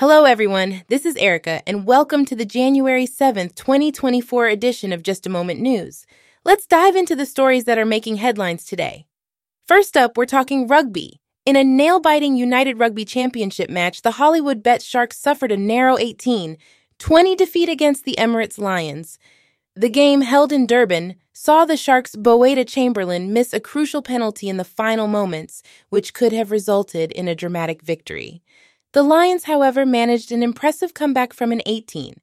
Hello, everyone. This is Erica, and welcome to the January 7th, 2024 edition of Just a Moment News. Let's dive into the stories that are making headlines today. First up, we're talking rugby. In a nail biting United Rugby Championship match, the Hollywood Bet Sharks suffered a narrow 18 20 defeat against the Emirates Lions. The game, held in Durban, saw the Sharks' Boeta Chamberlain miss a crucial penalty in the final moments, which could have resulted in a dramatic victory. The Lions, however, managed an impressive comeback from an 18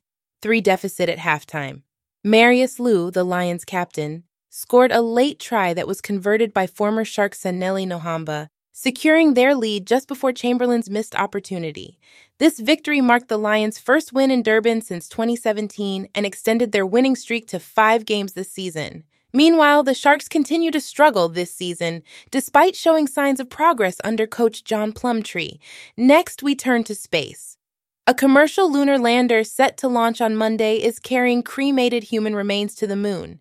3 deficit at halftime. Marius Louw, the Lions captain, scored a late try that was converted by former Shark Sanele Nohamba, securing their lead just before Chamberlain's missed opportunity. This victory marked the Lions' first win in Durban since 2017 and extended their winning streak to five games this season. Meanwhile, the Sharks continue to struggle this season, despite showing signs of progress under coach John Plumtree. Next, we turn to space. A commercial lunar lander set to launch on Monday is carrying cremated human remains to the moon.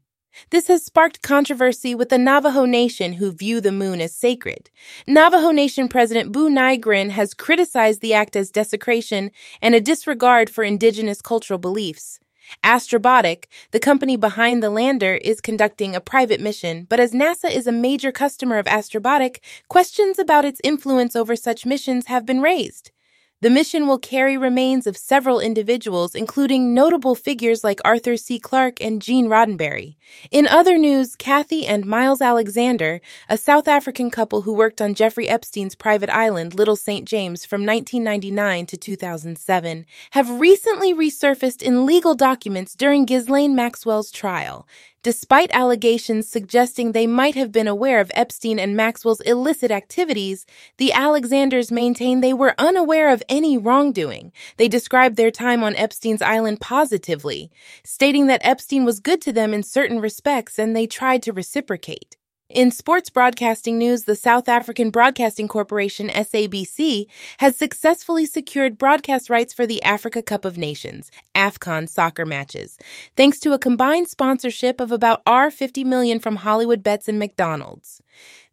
This has sparked controversy with the Navajo Nation, who view the moon as sacred. Navajo Nation President Buu Nygren has criticized the act as desecration and a disregard for indigenous cultural beliefs. Astrobotic, the company behind the lander, is conducting a private mission, but as NASA is a major customer of Astrobotic, questions about its influence over such missions have been raised. The mission will carry remains of several individuals, including notable figures like Arthur C. Clarke and Gene Roddenberry. In other news, Kathy and Miles Alexander, a South African couple who worked on Jeffrey Epstein's private island, Little St. James, from 1999 to 2007, have recently resurfaced in legal documents during Ghislaine Maxwell's trial despite allegations suggesting they might have been aware of Epstein and Maxwell's illicit activities, the Alexanders maintain they were unaware of any wrongdoing. They described their time on Epstein's island positively, stating that Epstein was good to them in certain respects and they tried to reciprocate. In sports broadcasting news, the South African Broadcasting Corporation, SABC, has successfully secured broadcast rights for the Africa Cup of Nations, AFCON soccer matches, thanks to a combined sponsorship of about R50 million from Hollywoodbets and McDonald's.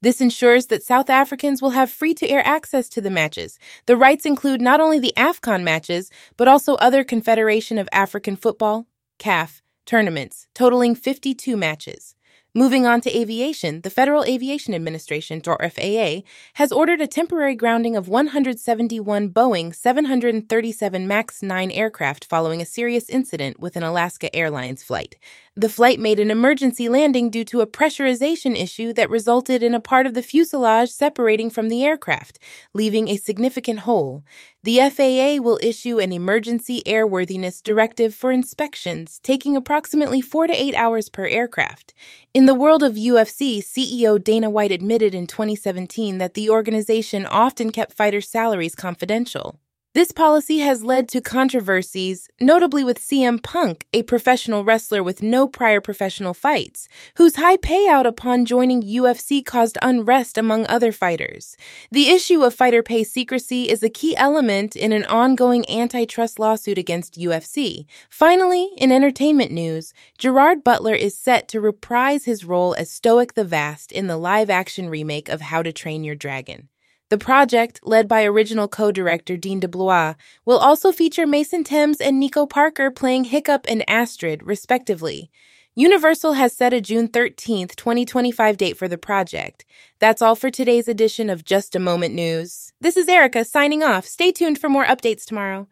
This ensures that South Africans will have free to air access to the matches. The rights include not only the AFCON matches, but also other Confederation of African Football, CAF, tournaments, totaling 52 matches. Moving on to aviation, the Federal Aviation Administration, or FAA, has ordered a temporary grounding of 171 Boeing 737 MAX 9 aircraft following a serious incident with an Alaska Airlines flight. The flight made an emergency landing due to a pressurization issue that resulted in a part of the fuselage separating from the aircraft, leaving a significant hole. The FAA will issue an emergency airworthiness directive for inspections, taking approximately four to eight hours per aircraft. In the world of UFC, CEO Dana White admitted in 2017 that the organization often kept fighters' salaries confidential. This policy has led to controversies, notably with CM Punk, a professional wrestler with no prior professional fights, whose high payout upon joining UFC caused unrest among other fighters. The issue of fighter pay secrecy is a key element in an ongoing antitrust lawsuit against UFC. Finally, in entertainment news, Gerard Butler is set to reprise his role as Stoic the Vast in the live action remake of How to Train Your Dragon. The project, led by original co director Dean DeBlois, will also feature Mason Thames and Nico Parker playing Hiccup and Astrid, respectively. Universal has set a June 13th, 2025 date for the project. That's all for today's edition of Just a Moment News. This is Erica signing off. Stay tuned for more updates tomorrow.